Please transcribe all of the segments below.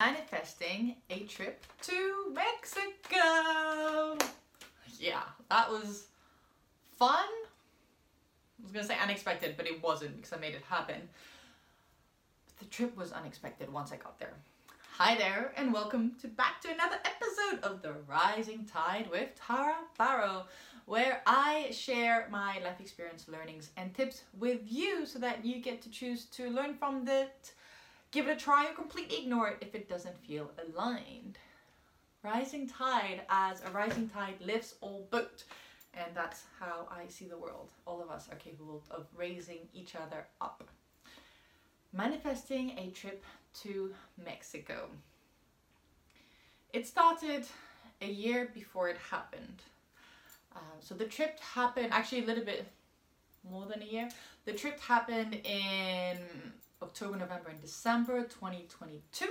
manifesting a trip to Mexico. Yeah, that was fun. I was gonna say unexpected, but it wasn't because I made it happen. The trip was unexpected once I got there. Hi there, and welcome to back to another episode of The Rising Tide with Tara Barot, where I share my life experience, learnings, and tips with you so that you get to choose to learn from it Give it a try or completely ignore it if it doesn't feel aligned. Rising tide, as a rising tide lifts all boat. And that's how I see the world. All of us are capable of raising each other up. Manifesting a trip to Mexico. It started a year before it happened. Uh, so the trip happened actually a little bit more than a year. The trip happened in October, November, and December 2022.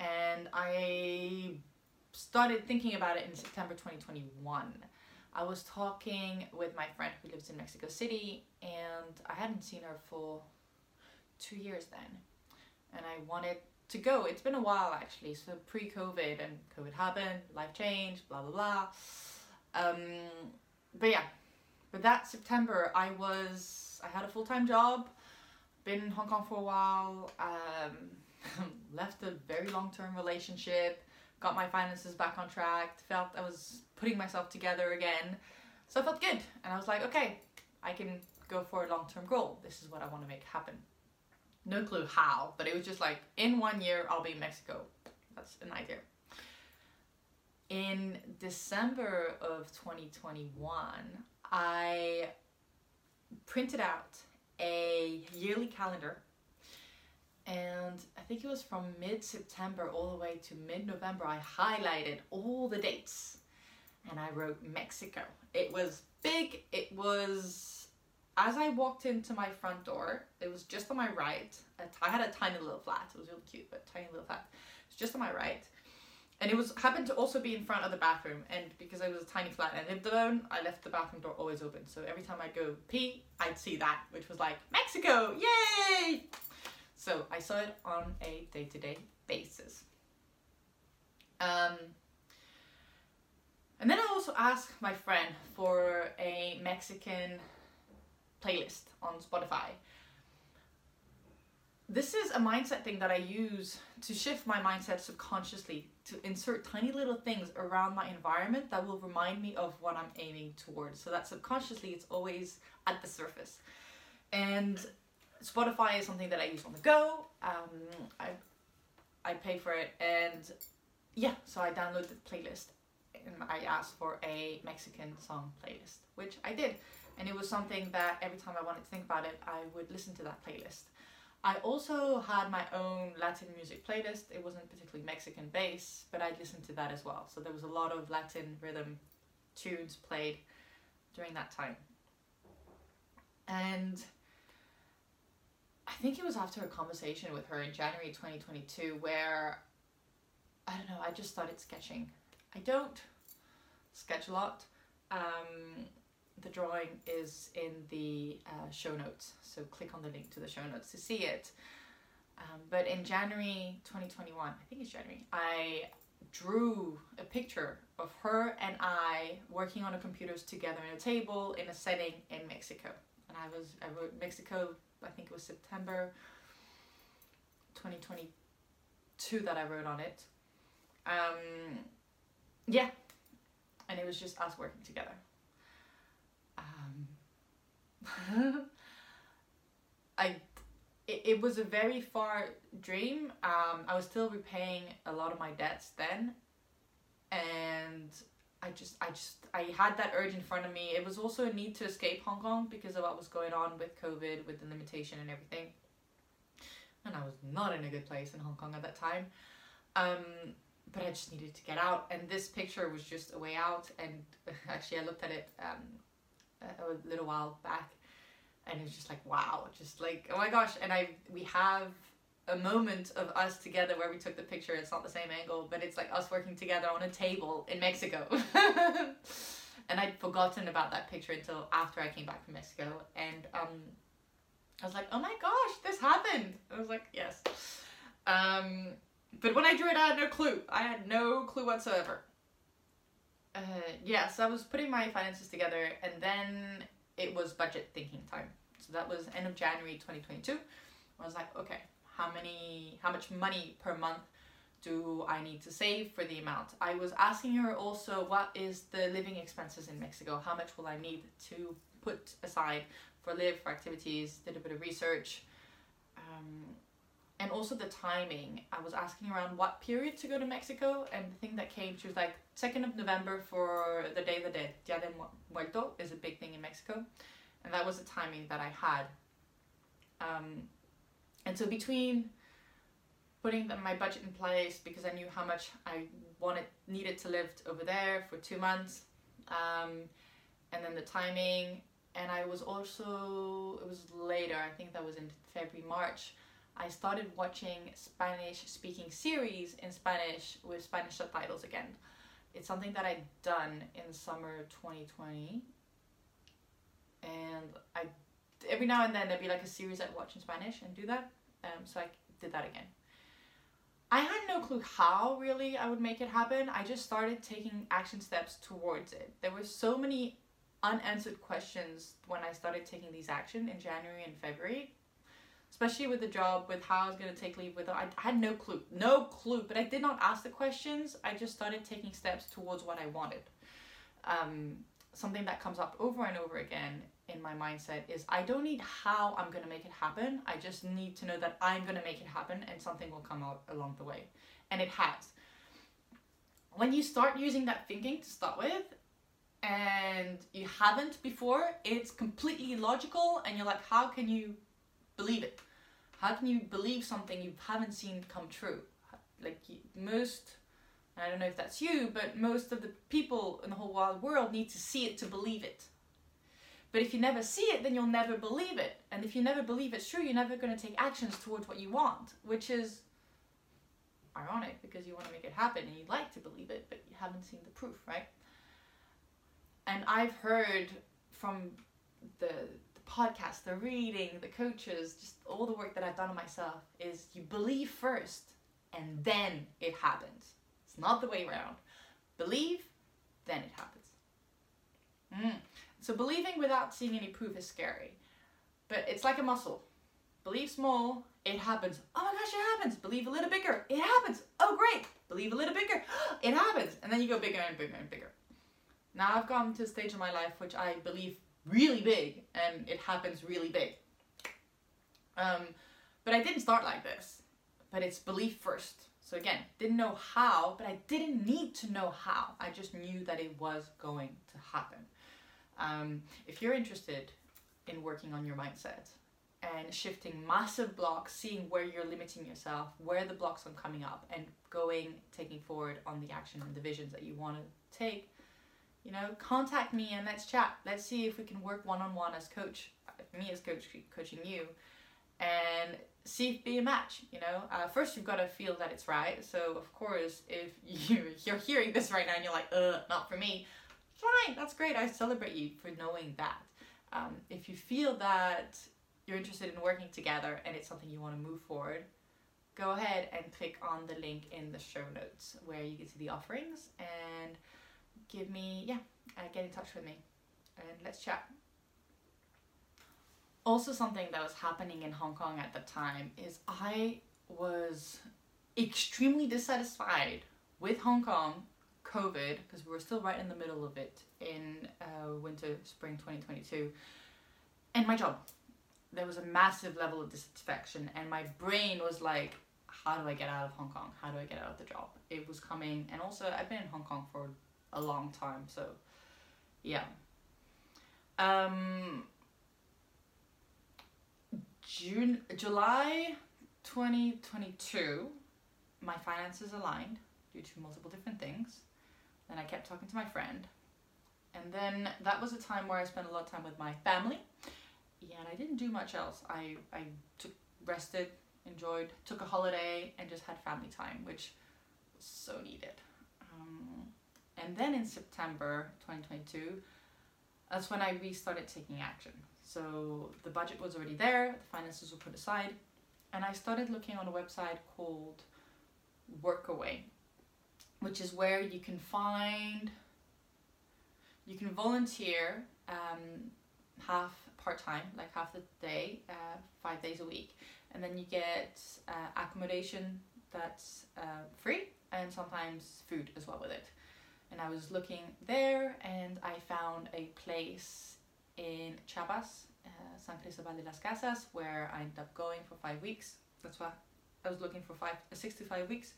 And I started thinking about it in September 2021. I was talking with my friend who lives in Mexico City, and I hadn't seen her for two years then. And I wanted to go. It's been a while actually, so pre COVID, and COVID happened, life changed, blah blah blah. Um, but yeah, but that September, I was, I had a full time job been in Hong Kong for a while, um, left a very long term relationship, got my finances back on track, felt I was putting myself together again. So I felt good. And I was like, okay, I can go for a long term goal. This is what I want to make happen. No clue how, but it was just like, in one year, I'll be in Mexico. That's an idea. In December of 2021, I printed out a yearly calendar and I think it was from mid September all the way to mid November. I highlighted all the dates and I wrote Mexico. It was big, it was as I walked into my front door, it was just on my right. I had a tiny little flat, it was really cute, but tiny little flat. It's just on my right and it was happened to also be in front of the bathroom and because I was a tiny flat and I lived alone I left the bathroom door always open. So every time I'd go pee I'd see that which was like Mexico yay! So I saw it on a day-to-day basis. Um, and then I also asked my friend for a Mexican playlist on Spotify. This is a mindset thing that I use to shift my mindset subconsciously to insert tiny little things around my environment that will remind me of what I'm aiming towards. So that subconsciously it's always at the surface. And Spotify is something that I use on the go. Um, I I pay for it and yeah, so I downloaded the playlist and I asked for a Mexican song playlist, which I did. And it was something that every time I wanted to think about it, I would listen to that playlist. I also had my own Latin music playlist. It wasn't particularly Mexican based, but I listened to that as well. So there was a lot of Latin rhythm tunes played during that time. And I think it was after a conversation with her in January 2022 where I don't know, I just started sketching. I don't sketch a lot. Um, the drawing is in the uh, show notes, so click on the link to the show notes to see it. Um, but in January 2021, I think it's January, I drew a picture of her and I working on the computers together in a table in a setting in Mexico. And I was I wrote Mexico, I think it was September 2022 that I wrote on it. Um, yeah, and it was just us working together. I it, it was a very far dream. Um, I was still repaying a lot of my debts then, and I just I just I had that urge in front of me. It was also a need to escape Hong Kong because of what was going on with COVID, with the limitation and everything. And I was not in a good place in Hong Kong at that time. Um, but I just needed to get out, and this picture was just a way out. And actually, I looked at it um, a little while back and it was just like wow just like oh my gosh and i we have a moment of us together where we took the picture it's not the same angle but it's like us working together on a table in mexico and i'd forgotten about that picture until after i came back from mexico and um i was like oh my gosh this happened i was like yes um but when I drew it, I had no clue. I had no clue whatsoever. Uh, yeah, so I was putting my finances together, and then it was budget thinking time. So that was end of January 2022. I was like, okay, how many, how much money per month do I need to save for the amount? I was asking her also, what is the living expenses in Mexico? How much will I need to put aside for live, for activities? Did a bit of research. Um, and also the timing. I was asking around what period to go to Mexico, and the thing that came, she was like, 2nd of November for the Day of the Dead. Dia de Muerto is a big thing in Mexico. And that was the timing that I had. Um, and so between putting my budget in place because I knew how much I wanted needed to live over there for two months, um, and then the timing, and I was also it was later. I think that was in February March. I started watching Spanish speaking series in Spanish with Spanish subtitles again. It's something that I'd done in summer 2020. And I every now and then there'd be like a series I'd watch in Spanish and do that. Um, so I did that again. I had no clue how really I would make it happen. I just started taking action steps towards it. There were so many unanswered questions when I started taking these action in January and February especially with the job, with how I was to take leave with it. I, I had no clue, no clue, but I did not ask the questions. I just started taking steps towards what I wanted. Um, something that comes up over and over again in my mindset is I don't need how I'm to make it happen. I just need to know that I'm to make it happen and something will come out along the way. And it has. When you start using that thinking to start with, and you haven't before, it's completely illogical, and you're like, how can you believe it? How can you believe something you haven't seen come true? Like most, I don't know if that's you, but most of the people in the whole wild world need to see it to believe it. But if you never see it, then you'll never believe it. And if you never believe it's true, you're never going to take actions towards what you want, which is ironic because you want to make it happen and you'd like to believe it, but you haven't seen the proof, right? And I've heard from the podcast, the reading, the coaches, just all the work that I've done on myself is you believe first and then it happens. It's not the way around. Believe, then it happens. Mm. So believing without seeing any proof is scary, but it's like a muscle. Believe small, it happens. Oh my gosh, it happens. Believe a little bigger, it happens. Oh great. Believe a little bigger, it happens. And then you go bigger and bigger and bigger. Now I've gotten to a stage in my life which I believe really big and it happens really big. Um, but I didn't start like this. But it's belief first. So again, didn't know how, but I didn't need to know how. I just knew that it was going to happen. Um, if you're interested in working on your mindset and shifting massive blocks, seeing where you're limiting yourself, where the blocks are coming up, and going, taking forward on the action and the visions that you want to take, you know, contact me and let's chat. Let's see if we can work one on one as coach, me as coach coaching you, and see if be a match. You know, uh, first you've got to feel that it's right. So of course, if you you're hearing this right now and you're like, uh, not for me, fine, that's great. I celebrate you for knowing that. Um, if you feel that you're interested in working together and it's something you want to move forward, go ahead and click on the link in the show notes where you can see the offerings and give me, yeah, uh, get in touch with me and let's chat. Also, something that was happening in Hong Kong at the time is I was extremely dissatisfied with Hong Kong COVID because we were still right in the middle of it in uh, winter, spring 2022, and my job. There was a massive level of dissatisfaction, and my brain was like, how do I get out of Hong Kong? How do I get out of the job? It was coming, and also I've been in Hong Kong for a long time. So, yeah. Um, June, July 2022, my finances aligned due to multiple different things. Then I kept talking to my friend. And then that was a time where I spent a lot of time with my family. Yeah, and I didn't do much else. I, I took rested, enjoyed, took a holiday, and just had family time, which was so needed. Um, and then in September 2022, that's when I restarted taking action. So the budget was already there, the finances were put aside, and I started looking on a website called Workaway, which is where you can find, you can volunteer um, half part time, like half the day, uh, five days a week, and then you get uh, accommodation that's uh, free and sometimes food as well with it. And I was looking there and I found a place in Chiapas, uh, San Cristobal de las Casas, where I ended up going for five weeks. That's why I was looking for five, uh, 65 weeks.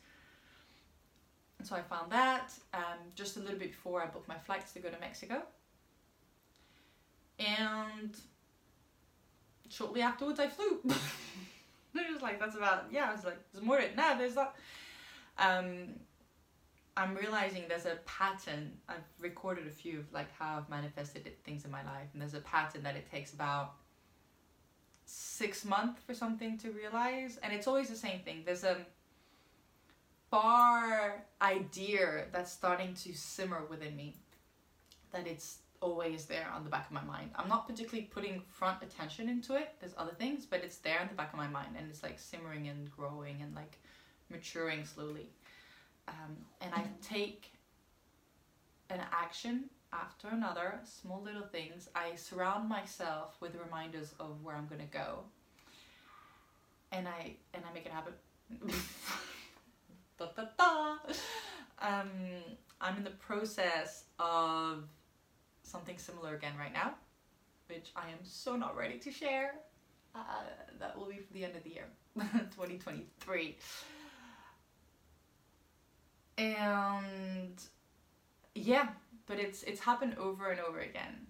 And so I found that um, just a little bit before I booked my flights to go to Mexico. And shortly afterwards, I flew. it was like, that's about, yeah, I was like, there's more it. Nah, there's that. Um, I'm realizing there's a pattern. I've recorded a few of like how I've manifested things in my life, and there's a pattern that it takes about six months for something to realize, and it's always the same thing. There's a bar idea that's starting to simmer within me, that it's always there on the back of my mind. I'm not particularly putting front attention into it. There's other things, but it's there in the back of my mind, and it's like simmering and growing and like maturing slowly um, and I take an action after another, small little things. I surround myself with reminders of where I'm gonna go, and I and I make it happen. da, da, da. Um, I'm in the process of something similar again right now, which I am so not ready to share. Uh, that will be for the end of the year, 2023 and yeah but it's it's happened over and over again.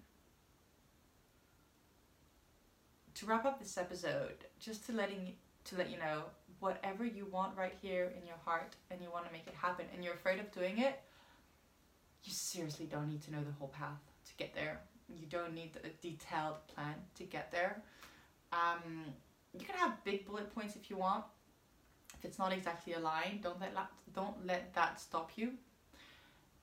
To wrap up this episode just to letting to let you know whatever you want right here in your heart and you want to make it happen and you're afraid of doing it you seriously don't need to know the whole path to get there. You don't need a detailed plan to get there. Um, you can have big bullet points if you want if it's not exactly aligned, don't let don't let that stop you.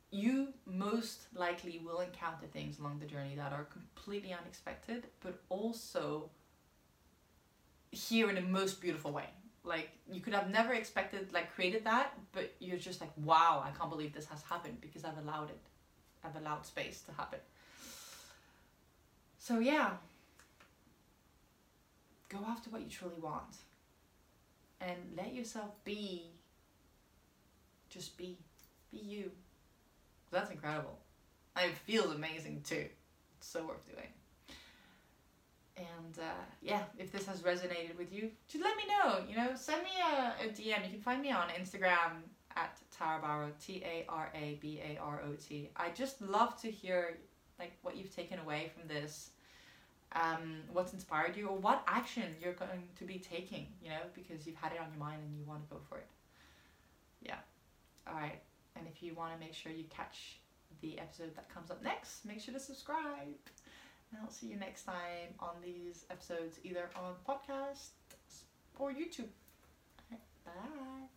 You most likely will encounter things along the journey that are completely unexpected, but also here in the most beautiful way. Like you could have never expected, like created that, but you're just like, wow, I can't believe this has happened because I've allowed it. I've allowed space to happen. So yeah, go after what you truly want and let yourself be. Just be. Be you. That's incredible. It feels amazing too. It's so worth doing. And uh, yeah if this has resonated with you just let me know you know? Send me a, a dm you can find me on instagram at tarabarot t-a-r-a-b-a-r-o-t i just love to hear like what you've taken away from this um, what's inspired you or what action you're going to be taking, you know, because you've had it on your mind and you want to go for it. Yeah. All right. And if you want to make sure you catch the episode that comes up next, make sure to subscribe. And I'll see you next time on these episodes, either on podcast or YouTube. Right, bye.